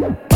Yeah.